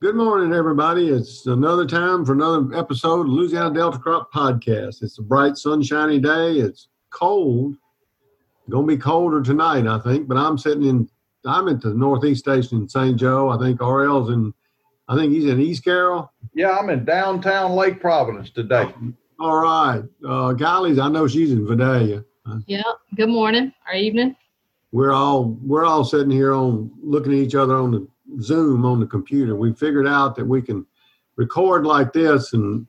Good morning, everybody. It's another time for another episode of Louisiana Delta Crop Podcast. It's a bright, sunshiny day. It's cold. Going to be colder tonight, I think. But I'm sitting in. I'm at the Northeast Station in St. Joe. I think RL's in. I think he's in East Carroll. Yeah, I'm in downtown Lake Providence today. All right, uh, Gollies. I know she's in Vidalia. Yeah. Good morning or evening. We're all we're all sitting here on looking at each other on the Zoom on the computer. We figured out that we can record like this, and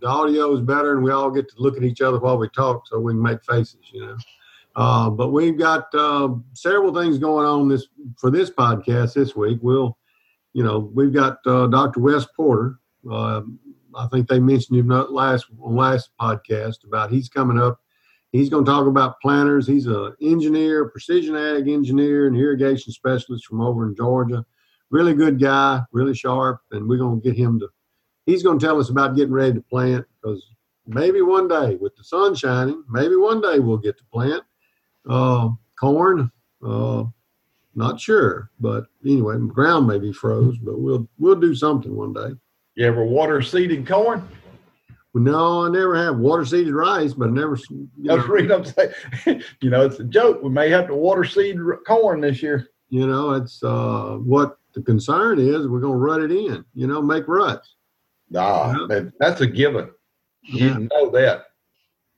the audio is better, and we all get to look at each other while we talk, so we can make faces, you know. Uh, but we've got uh, several things going on this for this podcast this week. We'll, you know, we've got uh, Dr. Wes Porter. Uh, I think they mentioned him last last podcast about he's coming up. He's going to talk about planters. He's an engineer, precision ag engineer, and irrigation specialist from over in Georgia. Really good guy, really sharp, and we're going to get him to. He's going to tell us about getting ready to plant because maybe one day, with the sun shining, maybe one day we'll get to plant uh, corn. Uh, not sure, but anyway, the ground may be froze, but we'll we'll do something one day. You ever water seeded corn? No, I never have water seeded rice, but I never. You know, That's what I'm saying. you know, it's a joke. We may have to water seed r- corn this year. you know, it's uh, what the concern is. We're going to rut it in. You know, make ruts. Nah, Yeah. that- that's a given. Yeah. You know that.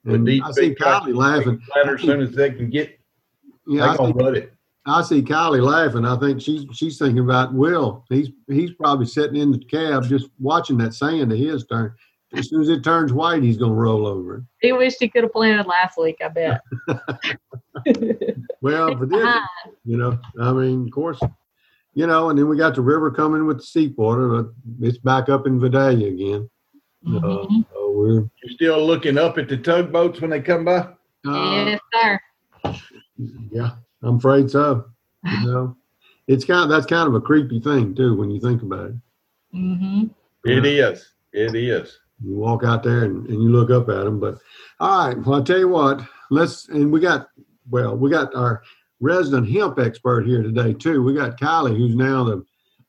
And these I see Kylie laughing. Planters, as soon as they can get, Yeah, they're I gonna rut it. I see Kylie laughing. I think she's she's thinking about Will. He's he's probably sitting in the cab just watching that sand of his turn. As soon as it turns white, he's going to roll over. He wished he could have planted last week. I bet. Well, for this, you know, I mean, of course, you know, and then we got the river coming with the seawater. But it's back up in Vidalia again. Uh, Mhm. so we're You're still looking up at the tugboats when they come by? uh, yes, sir. Yeah, I'm afraid so. You know, it's kind of that's kind of a creepy thing too when you think about it. Mm-hmm. It is. It is. You walk out there and, and you look up at them. But all right, well, I tell you what, let's and we got well, we got our resident hemp expert here today too. We got Kylie, who's now the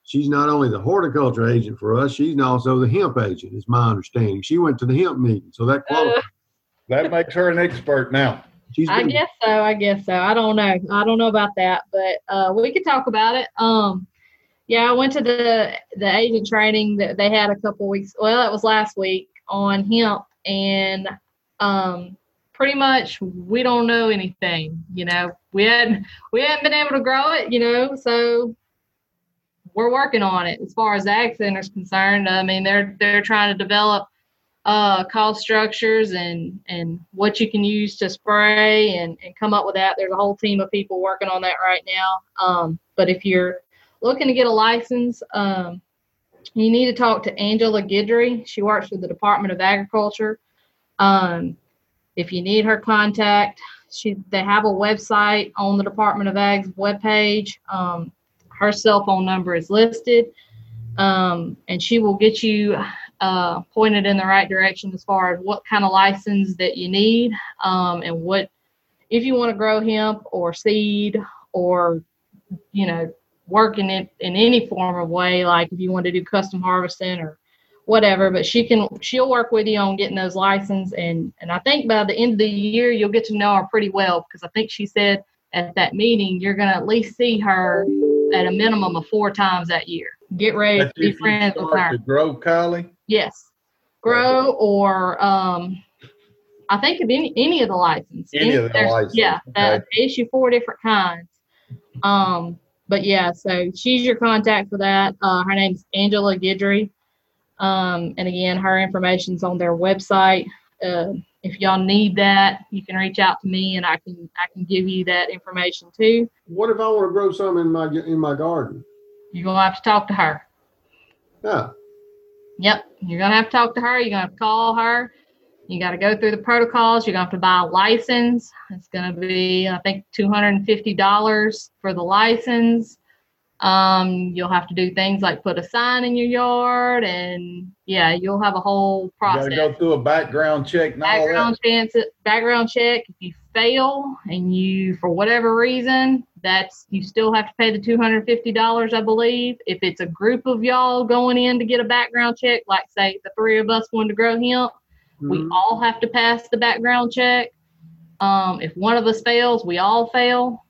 she's not only the horticulture agent for us, she's also the hemp agent, is my understanding. She went to the hemp meeting, so that qualifies. That makes her an expert now. She's I been- guess so. I guess so. I don't know. I don't know about that, but uh, we could talk about it. Um, yeah, I went to the the agent training that they had a couple weeks. Well, it was last week on hemp, and um, pretty much we don't know anything. You know, we hadn't we hadn't been able to grow it. You know, so we're working on it as far as ag center is concerned. I mean, they're they're trying to develop uh, cost structures and and what you can use to spray and, and come up with that. There's a whole team of people working on that right now. Um, but if you're looking to get a license, um, you need to talk to Angela Guidry. She works for the Department of Agriculture. Um, if you need her contact, she they have a website on the Department of Ag's webpage. Um, her cell phone number is listed, um, and she will get you uh, pointed in the right direction as far as what kind of license that you need um, and what if you want to grow hemp or seed or you know work in it in any form of way like if you want to do custom harvesting or whatever but she can she'll work with you on getting those license and and i think by the end of the year you'll get to know her pretty well because i think she said at that meeting you're going to at least see her at a minimum of four times that year get ready That's to be friends with her grow, Kylie. Yes. Grow or um I think of any any of the licenses Any of the there's- license, Yeah. Uh, okay. they issue four different kinds. Um but yeah, so she's your contact for that. Uh her name's Angela Guidry. Um and again her information's on their website. Uh if y'all need that, you can reach out to me and I can I can give you that information too. What if I want to grow some in my in my garden? You're gonna have to talk to her. Yeah, Yep, you're gonna have to talk to her. You're gonna have to call her. You got to go through the protocols. You're gonna have to buy a license. It's gonna be, I think, two hundred and fifty dollars for the license. Um, you'll have to do things like put a sign in your yard, and yeah, you'll have a whole You process. to go through a background check background chance, background check. If you fail and you, for whatever reason, that's you still have to pay the two hundred fifty dollars, I believe. If it's a group of y'all going in to get a background check, like say the three of us wanted to grow hemp, we Mhm. all have to pass the background check. Um, if one of us fails, we all fail.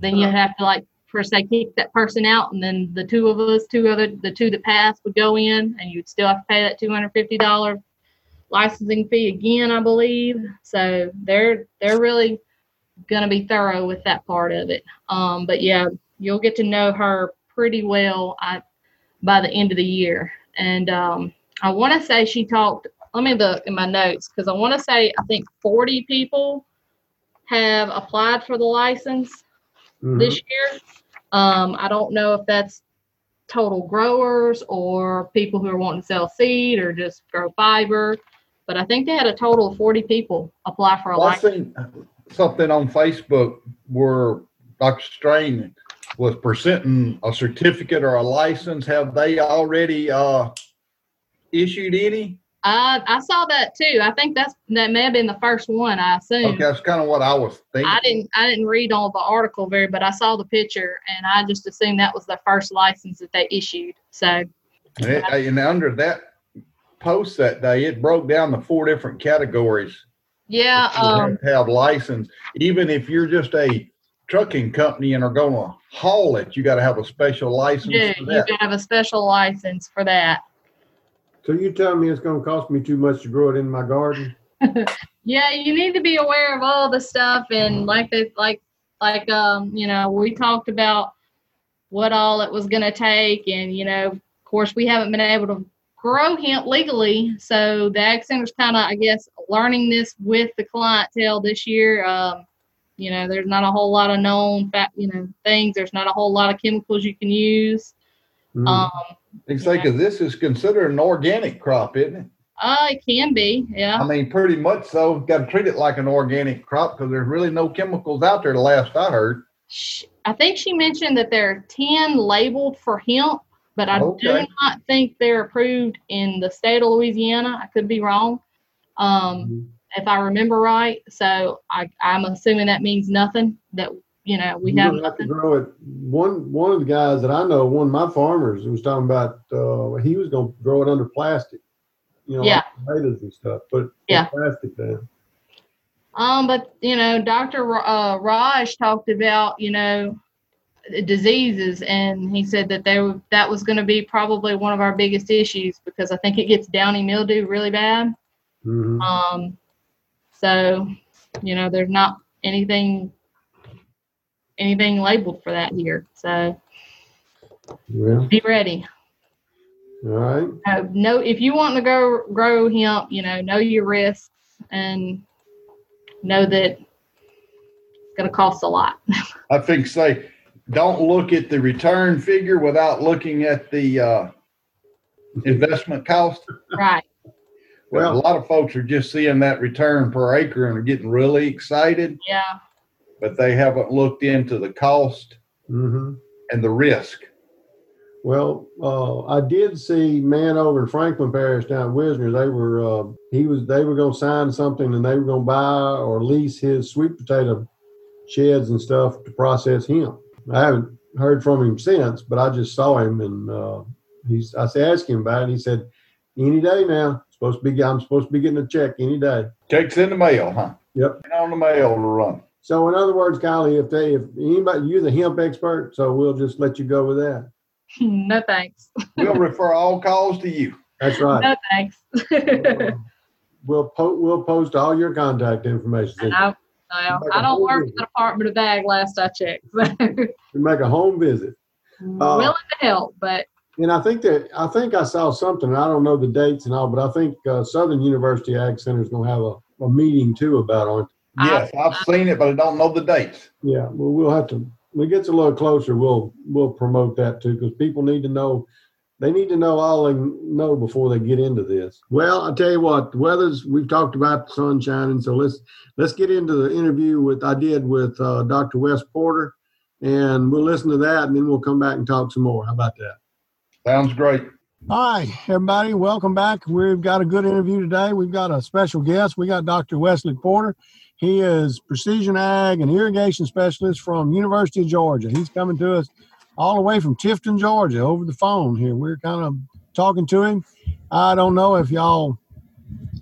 Then you have to like first say kick that person out, and then the two of us, two other, the two that passed would go in, and you'd still have to pay that two hundred fifty dollar licensing fee again, I believe. So they're they're really gonna be thorough with that part of it. Um, but yeah, you'll get to know her pretty well I, by the end of the year. And um, I want to say she talked. Let me look in my notes because I want to say I think 40 people have applied for the license Mhm. this year. Um, I don't know if that's total growers or people who are wanting to sell seed or just grow fiber, but I think they had a total of 40 people apply for a Well, I license. seen something on Facebook where Dr. Strain was presenting a certificate or a license. Have they already, uh, issued any? I, I saw that too. I think that's that may have been the first one. I assume. Okay, that's kind of what I was thinking. I didn't I didn't read all the article very, but I saw the picture and I just assumed that was the first license that they issued. So And, it- and under that post that day, it broke down the four different categories. yeah, um, have have license, even if you're just a trucking company and are gonna haul it, you gotta have a special license yeah, you have a special license for that. So you tell me it's gonna cost me too much to grow it in my garden? Yeah, you need to be aware of all the stuff and like the like like um, you know, we talked about what all it was gonna take and you know, of course we haven't been able to grow hemp legally. So the Ag Center's kinda, I guess, learning this with the clientele this year. Um, you know, there's not a whole lot of known fact, you know, things. There's not a whole lot of chemicals you can use. Mhm. Um, say, cause this is considered an organic crop, isn't it? uh, it can be, yeah. I mean, pretty much so. Gotta treat it like an organic crop, cause there's really no chemicals out there, the last I heard. I think she mentioned that there are 10 labeled for hemp, but I do not think they're approved in the state of Louisiana. I could be wrong. Um, Mhm. if I remember right. So I, I'm assuming that means nothing that, you know, we have have to grow it. One, one of the guys that I know, one of my farmers was talking about, uh, he was gonna grow it under plastic. You know, Yeah. like tomatoes and stuff, put Yeah. plastic down. Um, but you know, Dr. Uh, Raj talked about, you know, diseases and he said that they were, that was going to be probably one of our biggest issues because I think it gets downy mildew really bad. Mm-hmm. Um, so, you know, there's not anything anything labeled for that here. So Yeah, be ready. all right. Uh, know if you want to go grow hemp, you know, know your risks and know that it's going to cost a lot. I think say, don't look at the return figure without looking at the, uh, investment cost. right. Well, a lot of folks are just seeing that return per acre and are getting really excited, Yeah. But they haven't looked into the cost hmm and the risk. Well, uh, I did see man over in Franklin Parish down in Wisner. They were, uh, he was, they were gonna sign something and they were gonna buy or lease his sweet potato sheds and stuff to process him. I haven't heard from hemp since, but I just saw him and, uh, he's, I asked him about it. He said, any day now, supposed to be, I'm supposed to be getting a check any day. Checks in the mail, huh? Yep. On the mail to run. So in other words, Kylie, if they, if anybody, you're the hemp expert, so we'll just let you go with that. no thanks. We'll refer all calls to you. That's right. No thanks. We'll po- we'll post all your contact information. no, no, I don't work for the Department of Ag last I checked. We make a home visit. Willing to help, but And I think that, I think I saw something, I don't know the dates and all, but I think uh, Southern University Ag Center is gonna have a, a meeting too about it. Yes, I've seen it, but I don't know the dates. Yeah, well, we'll have to, when it gets a little closer, we'll, we'll promote that too, because people need to know, they need to know all they know before they get into this. Well, I tell you what, the weather's, we've talked about the sun shining, so let's, let's get into the interview with, I did with uh, Dr. Wes Porter, and we'll listen to that, and then we'll come back and talk some more. How about that? Sounds great. Hi, everybody. Welcome back. We've got a good interview today. We've got a special guest. We got Dr. Wesley Porter. He is precision ag and irrigation specialist from University of Georgia. He's coming to us all the way from Tifton, Georgia, over the phone here. We're kind of talking to him. I don't know if y'all,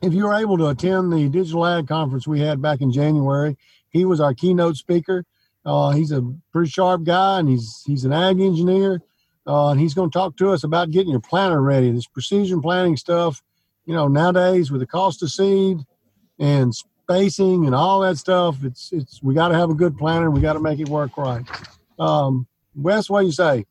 if you were able to attend the digital ag conference we had back in January. He was our keynote speaker. Uh, he's a pretty sharp guy, and he's he's an ag engineer. Uh, and he's going to talk to us about getting your planter ready. This precision planting stuff, you know, nowadays with the cost of seed and spacing and all that stuff, it's it's we got to have a good planter. We got to make it work right. Um, Wes, what do you say?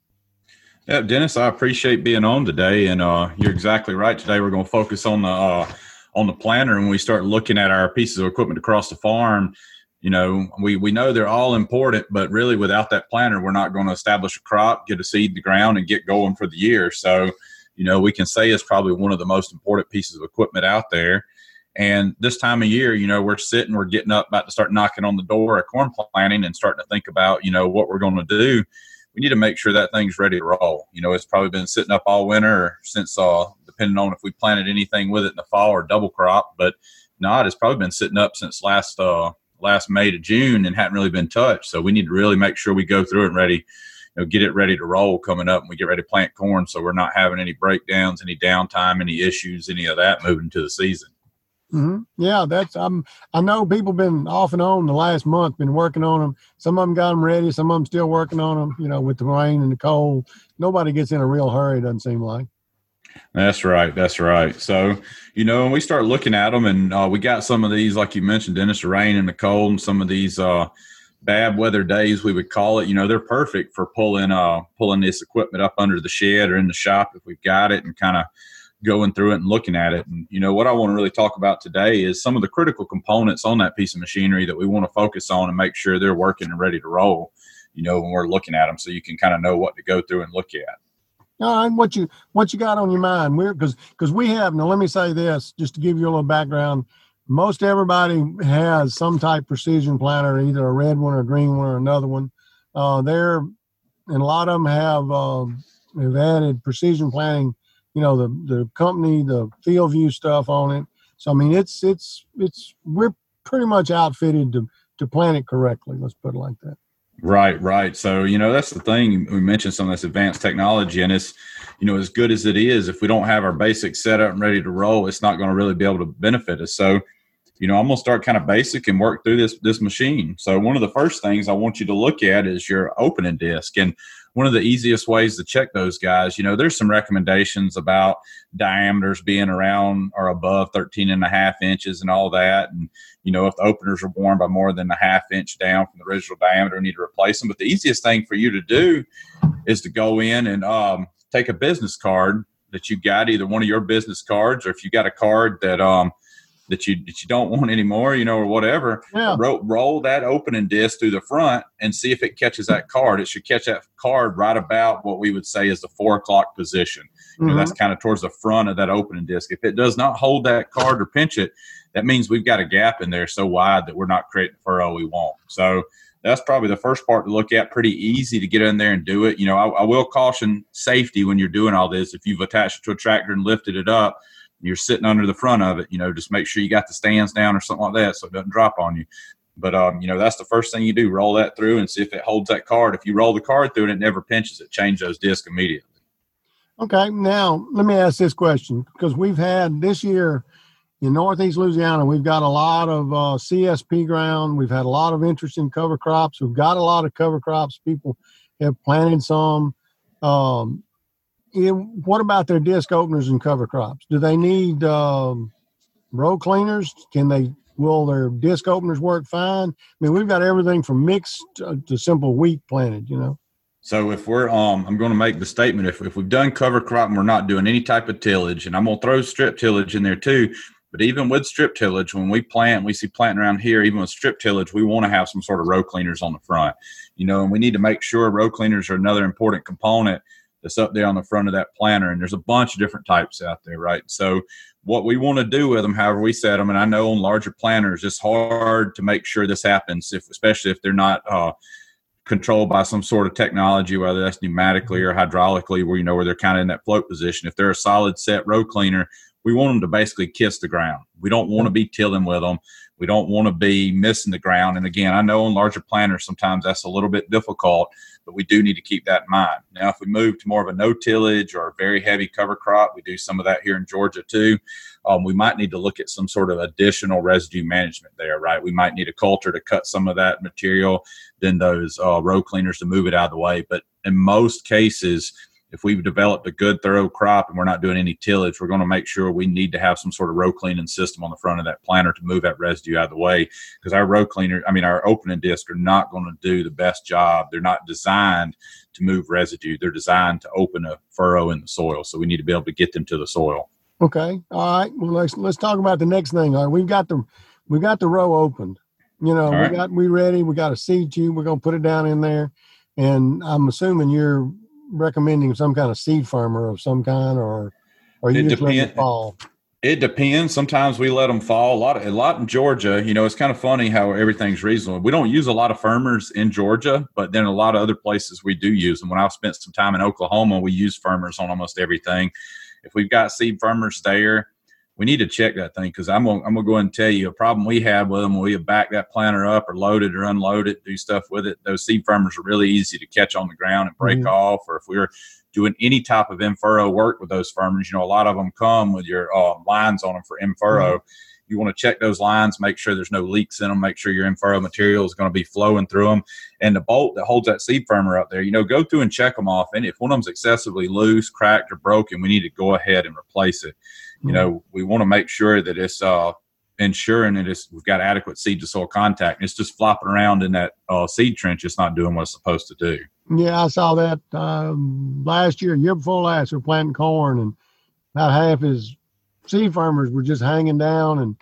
Yeah, Dennis, I appreciate being on today, and uh, you're exactly right. Today we're going to focus on the uh, on the planter, and we start looking at our pieces of equipment across the farm you know, we, we know they're all important, but really without that planter, we're not going to establish a crop, get a seed in the ground, and get going for the year. So, you know, we can say it's probably one of the most important pieces of equipment out there. And this time of year, you know, we're sitting, we're getting up, about to start knocking on the door of corn planting and starting to think about, you know, what we're going to do. We need to make sure that thing's ready to roll. You know, it's probably been sitting up all winter since, uh, depending on if we planted anything with it in the fall or double crop, but not, it's probably been sitting up since last, uh, last May to June and hadn't really been touched. So we need to really make sure we go through it and ready, you know, get it ready to roll coming up and we get ready to plant corn. So we're not having any breakdowns, any downtime, any issues, any of that moving to the season. Mm-hmm. Yeah, that's I'm. I know people been off and on the last month, been working on them. Some of them got them ready, some of them still working on them. You know, with the rain and the cold, nobody gets in a real hurry. Doesn't seem like. That's right. That's right. So, you know, when we start looking at them, and uh, we got some of these, like you mentioned, Dennis, the rain and the cold, and some of these uh, bad weather days, we would call it. You know, they're perfect for pulling uh, pulling this equipment up under the shed or in the shop if we've got it, and kind of going through it and looking at it. And you know, what I want to really talk about today is some of the critical components on that piece of machinery that we want to focus on and make sure they're working and ready to roll. You know, when we're looking at them, so you can kind of know what to go through and look at. All right, what you what you got on your mind? We're because because we have now. Let me say this just to give you a little background. Most everybody has some type precision planter, either a red one or a green one or another one. Uh, there, and a lot of them have uh, have added precision planting. You know the the company, the field view stuff on it. So I mean, it's it's it's we're pretty much outfitted to to plant it correctly. Let's put it like that. Right, right. So, you know, that's the thing. We mentioned some of this advanced technology, and it's, you know, as good as it is, if we don't have our basics set up and ready to roll, it's not going to really be able to benefit us. So, you know, I'm going to start kind of basic and work through this this machine. So, one of the first things I want you to look at is your opening disc. And one of the easiest ways to check those guys, you know, there's some recommendations about diameters being around or above 13 and a half inches and all that. And, you know, if the openers are worn by more than a half inch down from the original diameter, need to replace them. But the easiest thing for you to do is to go in and um, take a business card that you got, either one of your business cards, or if you got a card that, um, that you that you don't want anymore, you know, or whatever, yeah. roll, roll that opening disc through the front and see if it catches that card. It should catch that card right about what we would say is the four o'clock position. Mm-hmm. You know, that's mm-hmm. kind of towards the front of that opening disc. If it does not hold that card or pinch it, that means we've got a gap in there so wide that we're not creating the furrow we want. So that's probably the first part to look at. Pretty easy to get in there and do it. You know, I, I will caution safety when you're doing all this. If you've attached it to a tractor and lifted it up, you're sitting under the front of it, you know, just make sure you got the stands down or something like that so it doesn't drop on you. But um, you know, that's the first thing you do: roll that through and see if it holds that card. If you roll the card through and it never pinches it, change those discs immediately. Okay, now let me ask this question because we've had this year in Northeast Louisiana, we've got a lot of uh, CSP ground. We've had a lot of interest in cover crops. We've got a lot of cover crops. People have planted some. Um, what about their disc openers and cover crops? Do they need um, row cleaners? Can they will their disc openers work fine? I mean, we've got everything from mixed to, to simple wheat planted. You know. So if we're um, I'm going to make the statement if if we've done cover crop and we're not doing any type of tillage, and I'm going to throw strip tillage in there too. But even with strip tillage, when we plant, we see planting around here, even with strip tillage, we want to have some sort of row cleaners on the front, you know, and we need to make sure row cleaners are another important component that's up there on the front of that planter. And there's a bunch of different types out there, right? So what we want to do with them, however we set them, and I know on larger planters, it's hard to make sure this happens, if especially if they're not uh, controlled by some sort of technology, whether that's pneumatically or hydraulically, where you know where they're kind of in that float position. If they're a solid set row cleaner, we want them to basically kiss the ground. We don't want to be tilling with them. We don't want to be missing the ground. And again, I know on larger planters sometimes that's a little bit difficult, but we do need to keep that in mind. Now, if we move to more of a no tillage or a very heavy cover crop, we do some of that here in Georgia too. Um, we might need to look at some sort of additional residue management there, right? We might need a coulter to cut some of that material, then those uh, row cleaners to move it out of the way. But in most cases, if we've developed a good thorough crop and we're not doing any tillage, we're going to make sure we need to have some sort of row cleaning system on the front of that planter to move that residue out of the way. Because our row cleaner, I mean, our opening discs are not going to do the best job. They're not designed to move residue. They're designed to open a furrow in the soil. So we need to be able to get them to the soil. Okay. All right. Well, let's let's talk about the next thing. All right, we've got the we've got the row opened. You know, right. we got we ready. We got a seed tube. We're gonna put it down in there, and I'm assuming you're recommending some kind of seed firmer of some kind, or or you It just let it depend- fall. It depends. Sometimes we let them fall. A lot of a lot in Georgia. You know, it's kind of funny how everything's reasonable. We don't use a lot of firmers in Georgia, but then a lot of other places we do use them. When I've spent some time in Oklahoma, we use firmers on almost everything. If we've got seed firmers there, we need to check that thing because I'm gonna, I'm gonna go ahead and tell you a problem we had with them when we back that planter up or load it or unload it, do stuff with it. Those seed firmers are really easy to catch on the ground and break Mhm. off. Or if we were doing any type of in furrow work with those firmers, you know, a lot of them come with your uh, lines on them for in furrow. You want to check those lines, make sure there's no leaks in them, make sure your in furrow material is going to be flowing through them. And the bolt that holds that seed firmer up there, you know, go through and check them off. And if one of them's excessively loose, cracked, or broken, we need to go ahead and replace it. You know, we want to make sure that it's uh, ensuring that it's we've got adequate seed to soil contact. And It's just flopping around in that uh, seed trench. It's not doing what it's supposed to do. Yeah, I saw that um, last year, year before last. We're planting corn, and about half his seed firmers were just hanging down, and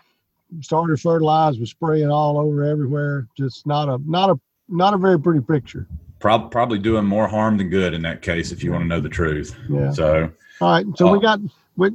starter fertilizer was spraying all over everywhere. Just not a not a not a very pretty picture. Prob- probably doing more harm than good in that case, if you want to know the truth. Yeah. So All right, so we Uh, got with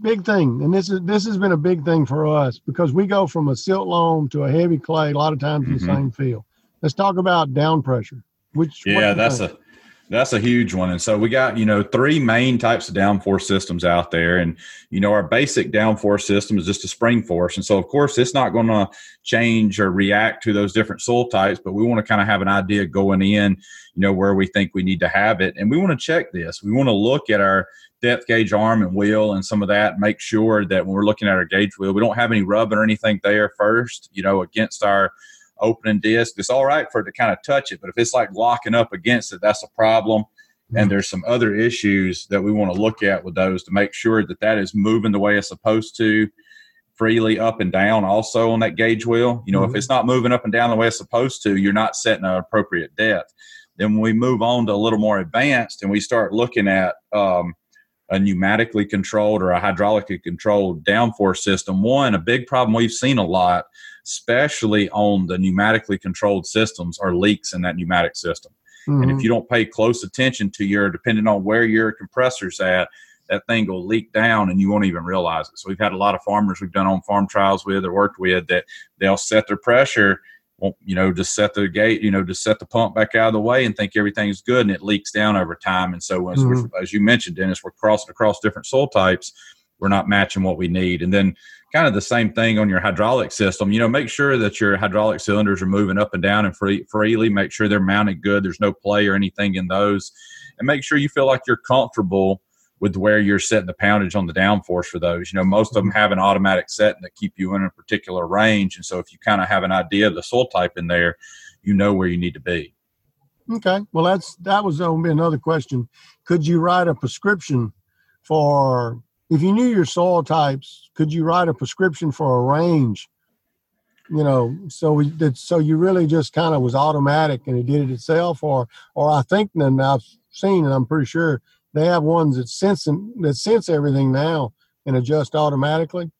big thing, and this is this has been a big thing for us because we go from a silt loam to a heavy clay a lot of times in the same field. Let's talk about down pressure. Which yeah, that's think? a that's a huge one. And so we got, you know, three main types of downforce systems out there. And, you know, our basic downforce system is just a spring force. And so of course it's not going to change or react to those different soil types, but we want to kind of have an idea going in, you know, where we think we need to have it. And we want to check this. We want to look at our depth gauge arm and wheel and some of that, make sure that when we're looking at our gauge wheel, we don't have any rub or anything there first, you know, against our opening disc. It's all right for it to kind of touch it, but if it's like locking up against it, that's a problem. And there's some other issues that we want to look at with those to make sure that that is moving the way it's supposed to freely up and down also on that gauge wheel. You know, if Mhm. it's not moving up and down the way it's supposed to, you're not setting an appropriate depth. Then when we move on to a little more advanced and we start looking at um, a pneumatically controlled or a hydraulically controlled downforce system, one, a big problem we've seen a lot, especially on the pneumatically controlled systems, are leaks in that pneumatic system. And Mhm. if you don't pay close attention to your, depending on where your compressor's at, that thing will leak down and you won't even realize it. So we've had a lot of farmers we've done on farm trials with or worked with that they'll set their pressure, won't, you know, just set the gate, you know, just set the pump back out of the way and think everything's good and it leaks down over time. And so as, we're, mm-hmm. as you mentioned, Dennis, we're crossing across different soil types. We're not matching what we need. And then kind of the same thing on your hydraulic system. You know, make sure that your hydraulic cylinders are moving up and down and free, freely. Make sure they're mounted good. There's no play or anything in those. And make sure you feel like you're comfortable with where you're setting the poundage on the downforce for those. You know, most of them mm-hmm. have an automatic setting that keep you in a particular range. And so if you kind of have an idea of the soil type in there, you know where you need to be. Okay. Well, that's that was going to be another question. Could you write a prescription for if you knew your soil types? Could you write a prescription for a range? You know, so we that so you really just kind of was automatic and it did it itself, or or I think and I've seen and I'm pretty sure they have ones that sense that sense everything now and adjust automatically.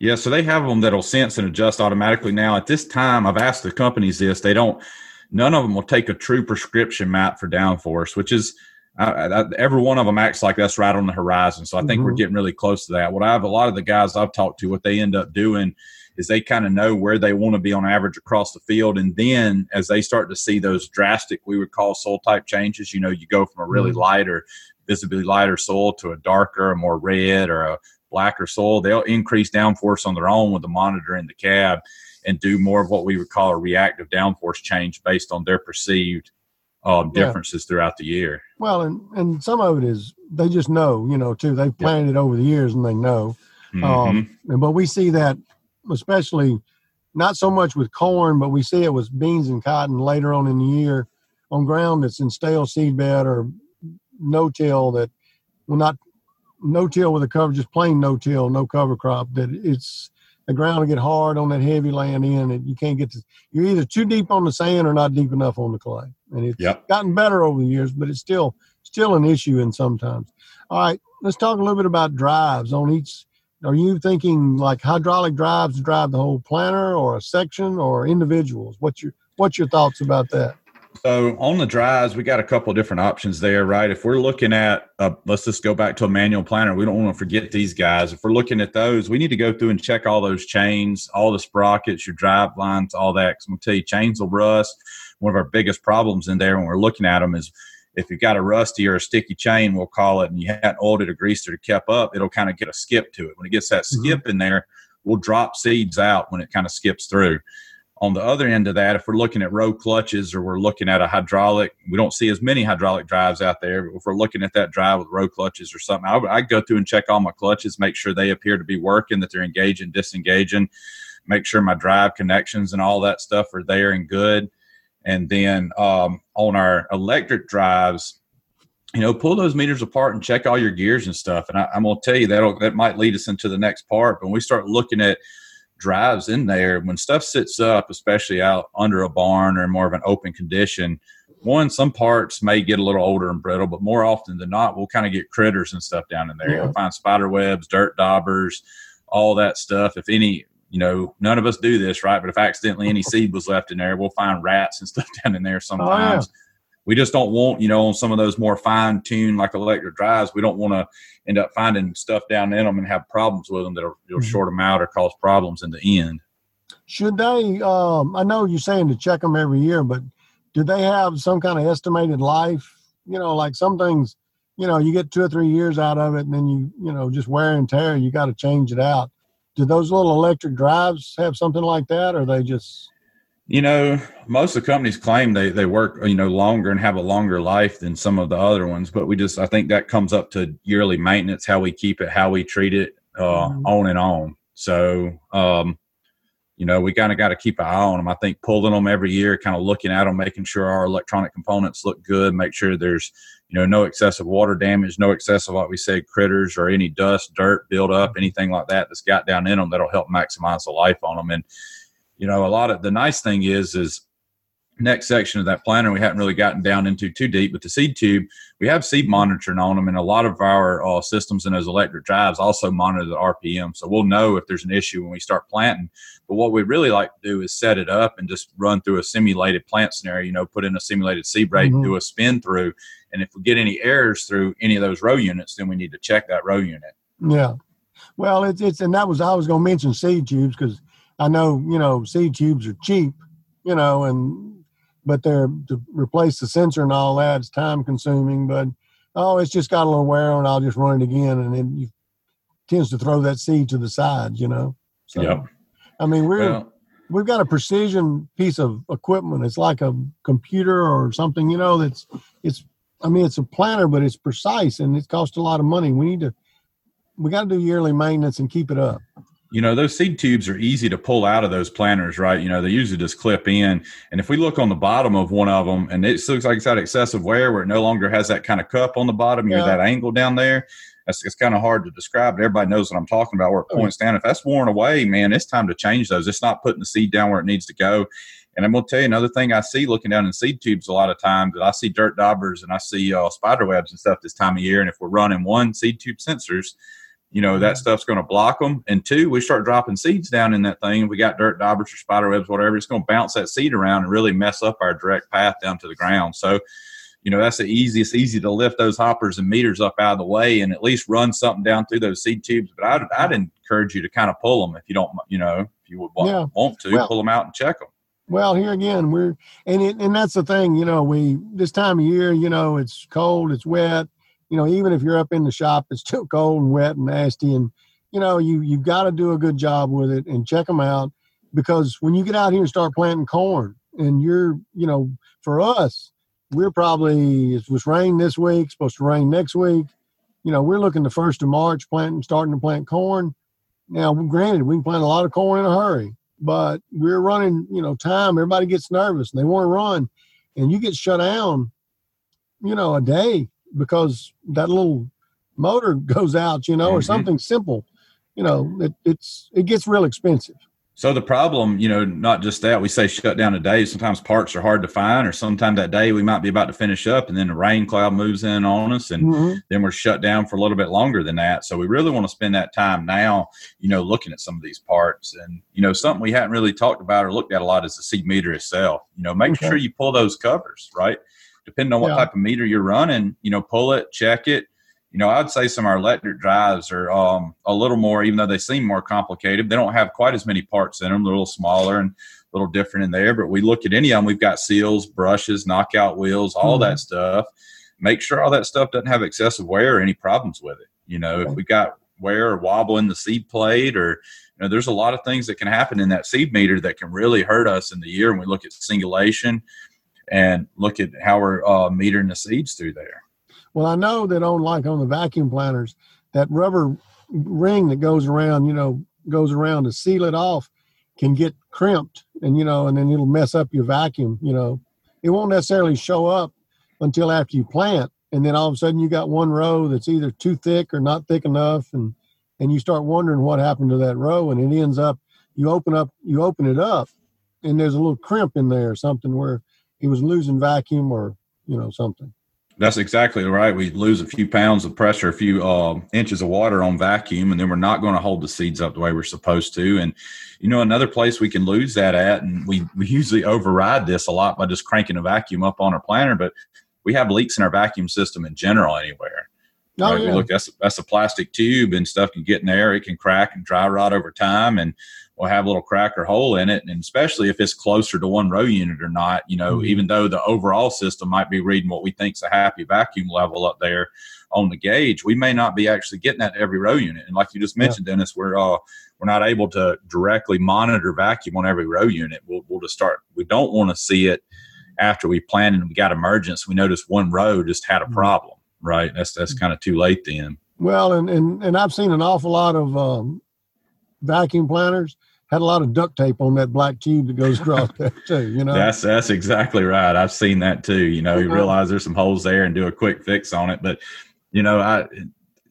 Yeah, so they have them that'll sense and adjust automatically now. At this time, I've asked the companies this. They don't. None of them will take a true prescription map for downforce, which is I, I, every one of them acts like that's right on the horizon. So I think we're Mhm. getting really close to that. What I have a lot of the guys I've talked to, what they end up doing is they kind of know where they want to be on average across the field. And then as they start to see those drastic, we would call soil type changes, you know, you go from a really Mhm. lighter, visibly lighter soil to a darker, a more red or a blacker soil, they'll increase downforce on their own with the monitor in the cab and do more of what we would call a reactive downforce change based on their perceived um, Yeah. differences throughout the year. Well, and and some of it is they just know, you know, too. They've planted it over the years and they know. Mhm. Um, and, but we see that, especially not so much with corn, but we see it with beans and cotton later on in the year on ground that's in stale seed bed or no till that well not no till with a cover, just plain no till, no cover crop. That it's the ground will get hard on that heavy land in, and you can't get to. You're either too deep on the sand or not deep enough on the clay, and it's Yep. gotten better over the years, but it's still still an issue in sometimes. All right, let's talk a little bit about drives on each. Are you thinking like hydraulic drives drive the whole planter, or a section, or individuals? What's your What's your thoughts about that? So on the drives, we got a couple different options there, right? If we're looking at, uh, let's just go back to a manual planter. We don't want to forget these guys. If we're looking at those, we need to go through and check all those chains, all the sprockets, your drive lines, all that. Because I'm gonna tell you, chains will rust. One of our biggest problems in there when we're looking at them is if you've got a rusty or a sticky chain, we'll call it, and you hadn't oiled it or greased it or kept up, it'll kind of get a skip to it. When it gets that Mhm. skip in there, we'll drop seeds out when it kind of skips through on the other end of that, if we're looking at row clutches or we're looking at a hydraulic, we don't see as many hydraulic drives out there. But if we're looking at that drive with row clutches or something, I would I'd go through and check all my clutches, make sure they appear to be working, that they're engaging, disengaging, make sure my drive connections and all that stuff are there and good. And then um, on our electric drives, you know, pull those meters apart and check all your gears and stuff. And I, I'm gonna tell you that that might lead us into the next part. But when we start looking at drives in there when stuff sits up especially out under a barn or more of an open condition one some parts may get a little older and brittle but more often than not we'll kind of get critters and stuff down in there Yeah. you'll find spider webs dirt daubers all that stuff if any you know none of us do this right but if accidentally any seed was left in there we'll find rats and stuff down in there sometimes we just don't want you know on some of those more fine tuned like electric drives we don't want to end up finding stuff down in them and have problems with them that'll will Mhm. short them out or cause problems in the end Should they? Um, I know you're saying to check them every year, but do they have some kind of estimated life? You know, like some things, you know, you get two or three years out of it, and then you, you know, just wear and tear. You got to change it out. Do those little electric drives have something like that, or they just? You know, most of the companies claim they, they work, you know, longer and have a longer life than some of the other ones, but we just, I think that comes up to yearly maintenance, how we keep it, how we treat it, uh, Mhm. on and on. So, um, you know, we kind of got to keep an eye on them. I think pulling them every year, kind of looking at them, making sure our electronic components look good, make sure there's, you know, no excessive water damage, no excessive, like we said, critters or any dust, dirt buildup, mm-hmm. anything like that that's got down in them that'll help maximize the life on them. And, you know, a lot of the nice thing is, is next section of that planter we haven't really gotten down into too deep, but the seed tube, we have seed monitoring on them, and a lot of our uh, systems and those electric drives also monitor the RPM, so we'll know if there's an issue when we start planting. But what we really like to do is set it up and just run through a simulated plant scenario. You know, put in a simulated seed rate, Mhm. do a spin through, and if we get any errors through any of those row units, then we need to check that row unit. Yeah. Well, it's it's and that was I was going to mention seed tubes because I know you know seed tubes are cheap, you know, and but they're to replace the sensor and all that. It's time consuming, but oh, it's just got a little wear on. I'll just run it again, and then you tends to throw that seed to the side, you know. So, Yep. I mean, we're Well, we've got a precision piece of equipment. It's like a computer or something, you know, that's it's I mean it's a planter, but it's precise and it costs a lot of money. We need to we gotta do yearly maintenance and keep it up. You know those seed tubes are easy to pull out of those planters right? You know they usually just clip in. And if we look on the bottom of one of them and it looks like it's had excessive wear where it no longer has that kind of cup on the bottom Yeah. that angle down there that's it's kind of hard to describe but everybody knows what i'm talking about where it Oh, points down. If that's worn away man it's time to change those. It's not putting the seed down where it needs to go. And i'm going to tell you another thing i see looking down in seed tubes a lot of times that i see dirt daubers and i see uh, spider webs and stuff this time of year. And if we're running one seed tube sensors you know that mm-hmm. stuff's going to block them and two we start dropping seeds down in that thing. We got dirt daubers or spider webs whatever. It's going to bounce that seed around and really mess up our direct path down to the ground. So you know that's the easiest easy to lift those hoppers and meters up out of the way and at least run something down through those seed tubes. But i'd, I'd encourage you to kind of pull them if you don't you know if you would want, Yeah. want to Well- pull them out and check them Well, here again, we're and it, and that's the thing, you know, we this time of year, you know, it's cold, it's wet. You know, even if you're up in the shop, it's still cold and wet and nasty, and you know, you you've got to do a good job with it and check them out because when you get out here and start planting corn, and you're, you know, for us, we're probably it was rain this week, supposed to rain next week. You know, we're looking the first of March, planting, starting to plant corn. Now, granted, we can plant a lot of corn in a hurry, but we're running, you know, time. Everybody gets nervous and they want to run, and you get shut down, you know, a day because that little motor goes out, you know, or Mhm. something simple. You know, it, it's it gets real expensive. So the problem, you know, not just that we say shut down a day. Sometimes parts are hard to find, or sometimes that day we might be about to finish up, and then the rain cloud moves in on us, and Mhm. then we're shut down for a little bit longer than that. So we really want to spend that time now, you know, looking at some of these parts. And, you know, something we hadn't really talked about or looked at a lot is the seed meter itself. You know, make Okay. sure you pull those covers, right? Depending on what Yeah. type of meter you're running, you know, pull it, check it. You know, I'd say some of our electric drives are um, a little more, even though they seem more complicated, they don't have quite as many parts in them. They're a little smaller and a little different in there. But we look at any of them, we've got seals, brushes, knockout wheels, all Mhm. that stuff make sure all that stuff doesn't have excessive wear or any problems with it. You know, if Okay. we got wear or wobble in the seed plate or you know, there's a lot of things that can happen in that seed meter that can really hurt us in the year when we look at singulation and look at how we're uh, metering the seeds through there. Well, I know that on like on the vacuum planters, that rubber ring that goes around, you know, goes around to seal it off can get crimped and you know, and then it'll mess up your vacuum, you know. It won't necessarily show up until after you plant. And then all of a sudden you got one row that's either too thick or not thick enough and and you start wondering what happened to that row and it ends up you open up you open it up and there's a little crimp in there or something where it was losing vacuum or you know something. That's exactly right. We lose a few pounds of pressure, a few uh, inches of water on vacuum, and then we're not going to hold the seeds up the way we're supposed to. And you know, another place we can lose that at, and we we usually override this a lot by just cranking a vacuum up on our planter, but we have leaks in our vacuum system in general anywhere. Oh, right? Yeah. look that's that's a plastic tube and stuff can get in there. It can crack and dry rot over time, and we'll have a little crack or hole in it. And especially if it's closer to one row unit or not, you know, Mhm. even though the overall system might be reading what we think's a happy vacuum level up there on the gauge, we may not be actually getting that every row unit. And like you just Yeah. mentioned, Dennis, we're uh, we're not able to directly monitor vacuum on every row unit. We'll we'll just start. We don't want to see it after we planned and we got emergence. We noticed one row just had a Mhm. problem. Right. That's that's kind of too late then. Well, and, and and I've seen an awful lot of um, vacuum planters had a lot of duct tape on that black tube that goes across there too. You know, That's that's exactly right. I've seen that too. You know, you Uh-huh. realize there's some holes there and do a quick fix on it. But you know, I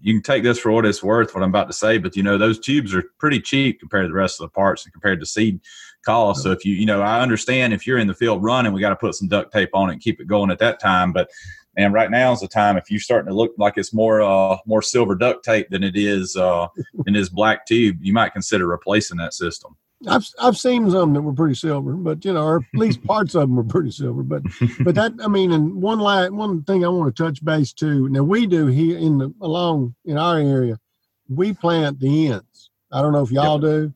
you can take this for what it's worth, what I'm about to say. But you know, those tubes are pretty cheap compared to the rest of the parts and compared to seed cost. So if you you know, I understand if you're in the field running, we got to put some duct tape on it and keep it going at that time. But and right now is the time if you're starting to look like it's more uh more silver duct tape than it is uh in this black tube, you might consider replacing that system. I've I've seen some that were pretty silver, but you know, or at least parts of them were pretty silver. But but that I mean, and one la one thing I want to touch base to. Now we do here in the along in our area, we plant the ends. I don't know if y'all do,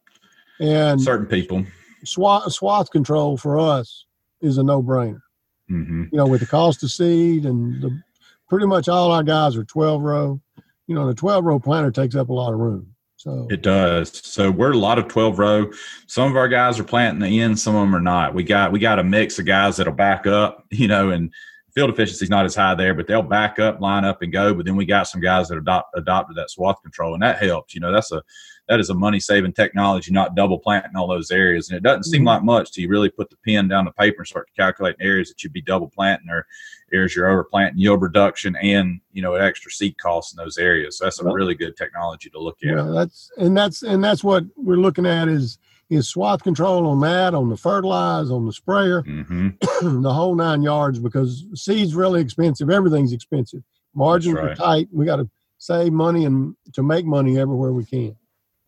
and Certain people. swath swath control for us is a no brainer. Hmm you know, with the cost of seed and the pretty much all our guys are 12 row. You know, the 12 row planter takes up a lot of room. So It does. So we're a lot of twelve row. Some of our guys are planting the end, some of them are not. We got we got a mix of guys that'll back up, you know, and field efficiency is not as high there, but they'll back up, line up, and go. But then we got some guys that adopt adopted that swath control, and that helps. You know, that's a that is a money saving technology, not double planting all those areas. And it doesn't seem Mhm. like much till you really put the pen down the paper and start to calculate areas that you'd be double planting or areas you're over planting, yield reduction, and you know extra seed costs in those areas. So that's a really good technology to look at. well, that's and that's and that's what we're looking at is is swath control on that, on the fertilizer, on the sprayer, hmm the whole nine yards because seed's really expensive. Everything's expensive. Margins That's are tight. We got to save money and to make money everywhere we can.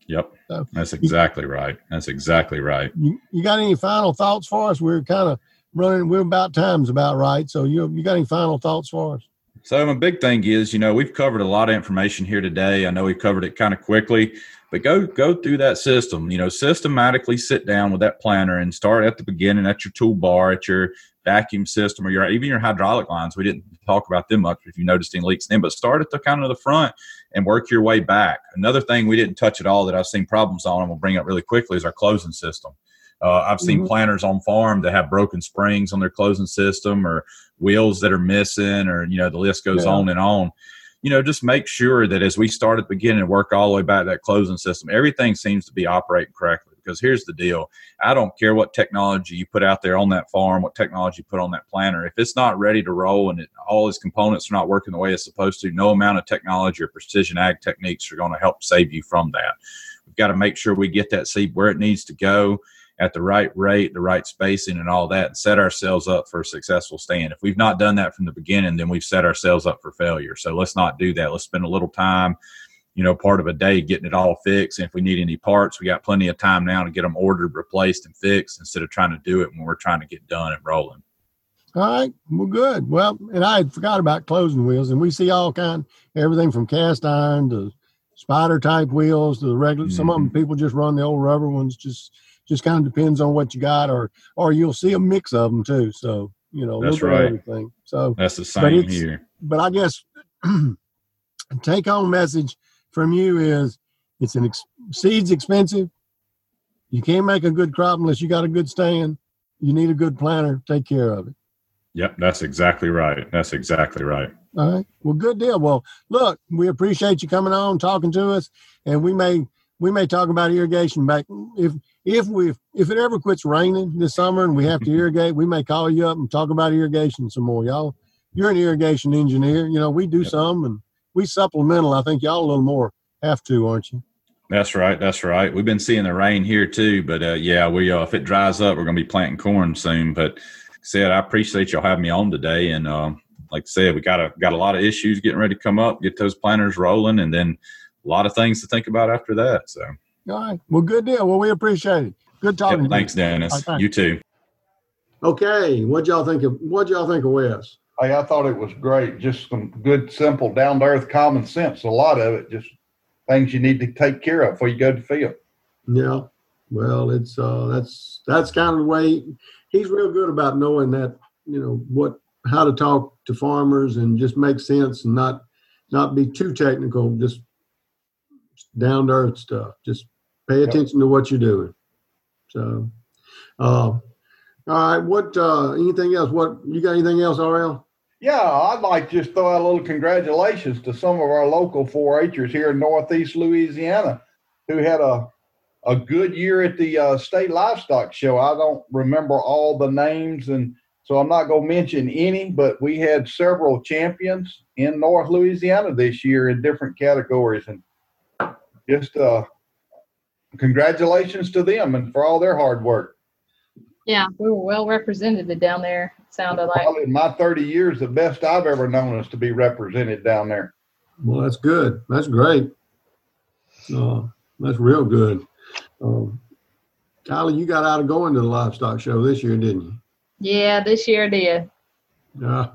Yep. So- That's exactly right. That's exactly right. You, you got any final thoughts for us? We're kind of running. We're about time's about right. So you you got any final thoughts for us? So my big thing is, you know, we've covered a lot of information here today. I know we covered it kind of quickly, but go go through that system. You know, systematically sit down with that planter and start at the beginning at your toolbar, at your vacuum system, or your even your hydraulic lines. We didn't talk about them much if you noticed any leaks then, but start at the kind of the front and work your way back. Another thing we didn't touch at all that I've seen problems on, and we'll bring up really quickly, is our closing system. Uh, I've seen Mhm. planters on farm that have broken springs on their closing system or wheels that are missing, or you know the list goes Yeah. on and on. You know, just make sure that as we start at the beginning and work all the way back to that closing system, everything seems to be operating correctly. Because here's the deal: I don't care what technology you put out there on that farm, what technology you put on that planter. If it's not ready to roll and it, all its components are not working the way it's supposed to, no amount of technology or precision ag techniques are going to help save you from that. We've got to make sure we get that seed where it needs to go at the right rate, the right spacing, and all that, and set ourselves up for a successful stand. If we've not done that from the beginning, then we've set ourselves up for failure. So let's not do that. Let's spend a little time, you know, part of a day getting it all fixed. And if we need any parts, we got plenty of time now to get them ordered, replaced, and fixed instead of trying to do it when we're trying to get done and rolling. All right, well, good. Well, and I had forgot about closing wheels, and we see all kind, everything from cast iron to spider type wheels to the regular. Some of them mm-hmm. people just run the old rubber ones. Just just kind of depends on what you got, or or you'll see a mix of them too. So you know, That's right. everything. So, That's the same it's- here. but I guess take home message from you is it's an ex- seeds expensive. You can't make a good crop unless you got a good stand. You need a good planter. Take care of it. Yep, that's exactly right. That's exactly right. All right. Well, good deal. Well, look, we appreciate you coming on, talking to us, and we may we may talk about irrigation back if if we if it ever quits raining this summer and we have to irrigate, we may call you up and talk about irrigation some more. Y'all, you're an irrigation engineer. You know, we do Yep. some and we supplemental. I think y'all a little more have to, aren't you? That's right. That's right. We've been seeing the rain here too, but uh, yeah, we uh, if it dries up, we're going to be planting corn soon. But like I said, I appreciate y'all having me on today, and um, like I said, we got a got a lot of issues getting ready to come up, get those planters rolling, and then a lot of things to think about after that. So, All right. Well, good deal. Well, we appreciate it. Good talking yep, to thanks, you. Dennis. All right, thanks. You too. Okay, what y'all think of what y'all think of Wes? Hey, I thought it was great. Just some good, simple, down to earth common sense. A lot of it, just things you need to take care of before you go to the field. Yeah. Well, it's uh that's that's kind of the way he's real good about knowing that, you know, what how to talk to farmers and just make sense and not not be too technical, just down to earth stuff. Just pay Yep. attention to what you're doing. So uh all right, what uh anything else? What you got anything else, RL? Yeah, I'd like to just throw out a little congratulations to some of our local 4-Hers here in Northeast Louisiana who had a a good year at the uh, state livestock show. I don't remember all the names, and so I'm not going to mention any. But we had several champions in North Louisiana this year in different categories, and just uh, congratulations to them and for all their hard work. Yeah, we were well represented down there. it Sounded like. Probably in my 30 years, the best I've ever known is to be represented down there. Well, that's good. That's great. Uh, that's real good. Um, Kylie, you got out of going to the livestock show this year, didn't you? Yeah, this year I did. Yeah.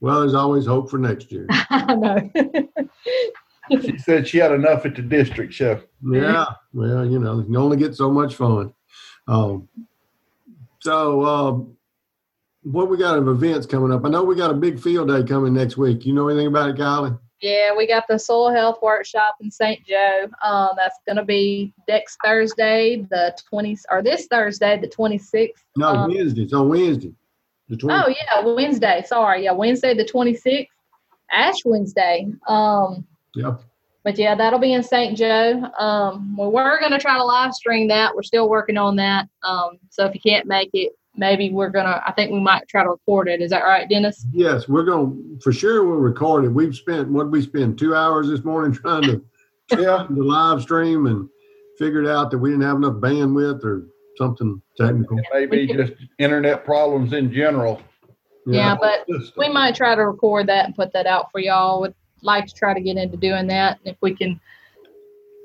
Well, there's always hope for next year. I know. She said she had enough at the district show. Yeah. Well, you know, you only get so much fun. Um, so, um, what we got of events coming up? I know we got a big field day coming next week. You know anything about it, Kylie? yeah, we got the soil health workshop in St. Joe. Um, that's going to be next Thursday, the 20th, or this Thursday, the 26th. No, Um, Wednesday. It's on Wednesday. The 20th. Oh yeah, Wednesday. Sorry, yeah, Wednesday the twenty sixth, Ash Wednesday. Um, Yep. But yeah, that'll be in St. Joe. Um, we're gonna try to live stream that. We're still working on that. Um, so if you can't make it, maybe we're gonna. I think we might try to record it. Is that right, Dennis? Yes, we're going to, for sure, we'll record it. We've spent, what did we spend, two hours this morning trying to Yeah. the live stream and figured out that we didn't have enough bandwidth or something technical. Maybe just internet problems in general. Yeah, but we might try to record that and put that out for y'all. Would like to try to get into doing that if we can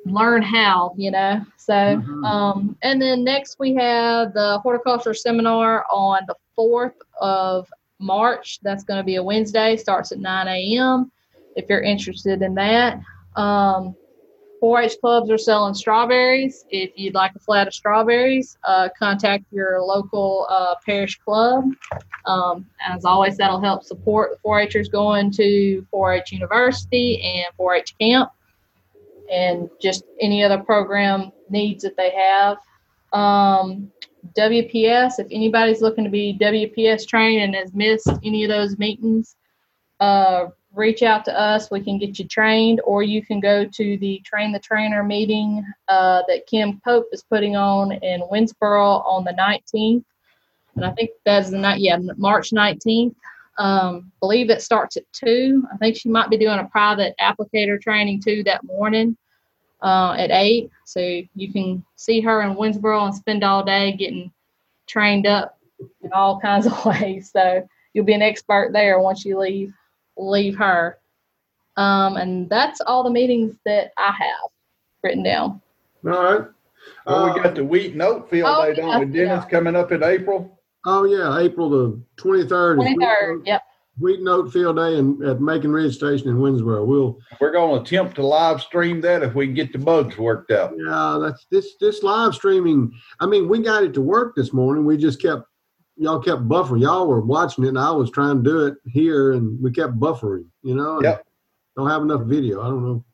learn how, you know. So, Mhm. um, and then next we have the horticulture seminar on the 4th of March. That's going to be a Wednesday, starts at 9 a.m. if you're interested in that. Um, 4 H clubs are selling strawberries. If you'd like a flat of strawberries, uh, contact your local uh, parish club. Um, as always, that'll help support the 4 Hers going to 4 H University and 4 H camp and just any other program needs that they have. Um, WPS, if anybody's looking to be WPS trained and has missed any of those meetings, uh, reach out to us. We can get you trained, or you can go to the Train the Trainer meeting uh, that Kim Pope is putting on in Winnsboro on the 19th. And I think that's the night, yeah, March 19th. Um, believe it starts at two. I think she might be doing a private applicator training too that morning uh, at eight. So you can see her in Winnsboro and spend all day getting trained up in all kinds of ways. So you'll be an expert there once you leave leave her. Um, and that's all the meetings that I have written down. All right. Well, we Uh, got the wheat and oat field Oh, day, don't we, yeah, Dennis, coming up in April? Oh, yeah, April the twenty-third. Twenty third. Yep. Wheat Note Field Day in, at Macon Ridge Station in Winnsboro. We'll, We're gonna attempt to live stream that if we can get the bugs worked out. yeah, that's, this, this live streaming, I mean, we got it to work this morning. We just kept, y'all kept buffering. Y'all were watching it and I was trying to do it here and we kept buffering, you know? Yep. Don't have enough video. I don't know.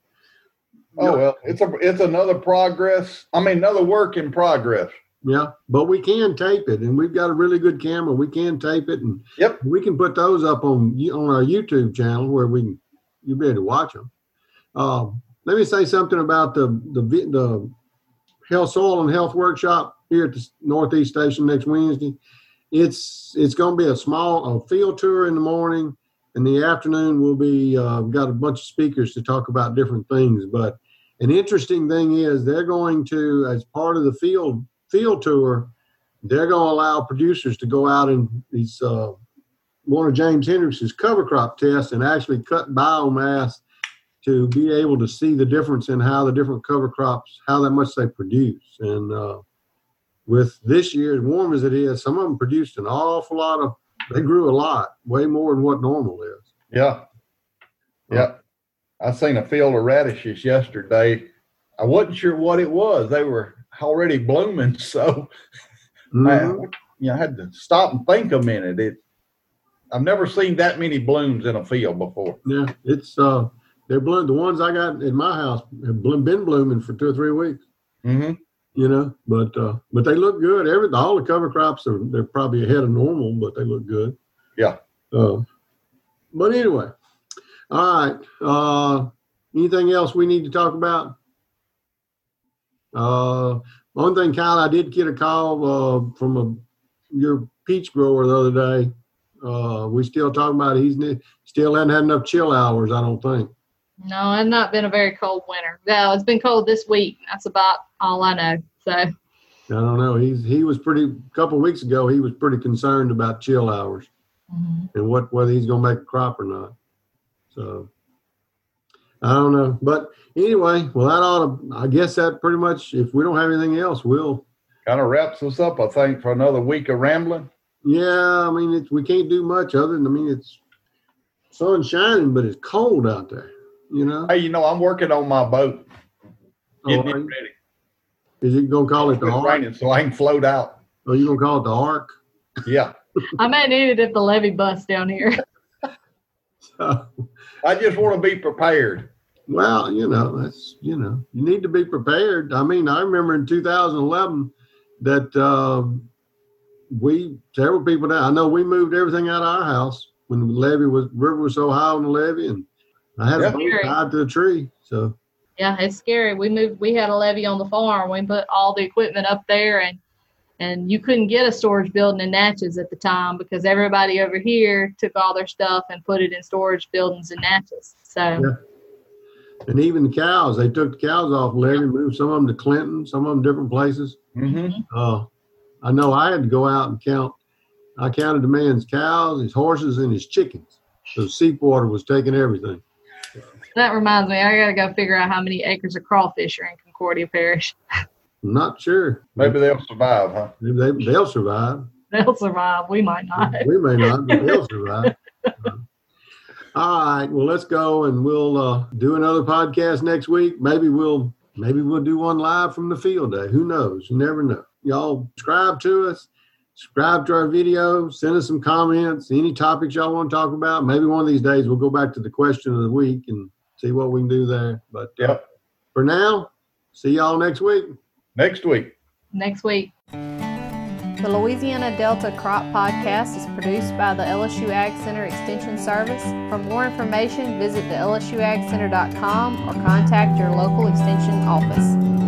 Oh, well, it's a, it's another progress, I mean, another work in progress. Yeah, but we can tape it, and we've got a really good camera. We can tape it, and Yep. we can put those up on on our YouTube channel where we can you'll be able to watch them. Um, let me say something about the the the health soil and health workshop here at the Northeast Station next Wednesday. It's it's going to be a small a field tour in the morning. In the afternoon, we'll be uh, got a bunch of speakers to talk about different things. But an interesting thing is they're going to, as part of the field field tour, they're going to allow producers to go out and these uh, one of James Hendricks's cover crop tests and actually cut biomass to be able to see the difference in how the different cover crops how that much they produce. And uh, with this year, as warm as it is, some of them produced an awful lot of. They grew a lot, way more than what normal is. Yeah. Yeah. I seen a field of radishes yesterday. I wasn't sure what it was. They were already blooming, so Mhm. I, you know, I had to stop and think a minute. It, I've never seen that many blooms in a field before. Yeah, it's uh, they're bloom. The ones I got in my house have been blooming for two or three weeks. Mm-hmm. You know, but uh, but they look good. Every all the cover crops are they're probably ahead of normal, but they look good. Yeah. Uh, but anyway, all right. Uh, anything else we need to talk about? Uh, one thing, Kyle, I did get a call uh, from a your peach grower the other day. Uh, we still talking about he's still hadn't had enough chill hours. I don't think. No, it's not been a very cold winter. No, it's been cold this week. That's about all I know. So I don't know. He's he was pretty. A couple of weeks ago, he was pretty concerned about chill hours mm-hmm. and what whether he's going to make a crop or not. So I don't know. But anyway, well, that ought to. I guess that pretty much. If we don't have anything else, we'll. Kind of wraps us up, I think, for another week of rambling. Yeah, I mean, it's, we can't do much other than. I mean, it's sun shining, but it's cold out there. You know. Hey, you know, I'm working on my boat, getting Oh, it ready. is it going to call it the It's ark? raining, so I can float out. Are you going to call it the ark? Yeah. I may need it if the levee busts down here. so, I just want to be prepared. Well, you know, that's, you know, you need to be prepared. I mean, I remember in 2011 that um, we, several people down, I know we moved everything out of our house when the levee was, river was so high on the levee and I had Yeah. a boat tied to a tree. So, Yeah, it's scary. We moved. We had a levee on the farm. We put all the equipment up there, and and you couldn't get a storage building in Natchez at the time because everybody over here took all their stuff and put it in storage buildings in Natchez. So Yeah. and even the cows, they took the cows off the levee, moved some of them to Clinton, some of them different places. Mm-hmm. Uh, I know I had to go out and count. I counted the man's cows, his horses, and his chickens. So Seawater was taking everything. That reminds me, I got to go figure out how many acres of crawfish are in Concordia Parish. Not sure. Maybe they'll survive, huh? Maybe they, they'll survive. They'll survive. We might not. We may not, but they'll survive. All right. Well, let's go and we'll uh, do another podcast next week. Maybe we'll maybe we'll do one live from the field day. Who knows? You never know. Y'all subscribe to us, subscribe to our video, send us some comments, any topics y'all want to talk about. Maybe one of these days we'll go back to the question of the week and see what we can do there. But uh, Yep. for now, see y'all next week. Next week. Next week. The Louisiana Delta Crop Podcast is produced by the LSU Ag Center Extension Service. For more information, visit the lsuagcenter.com or contact your local extension office.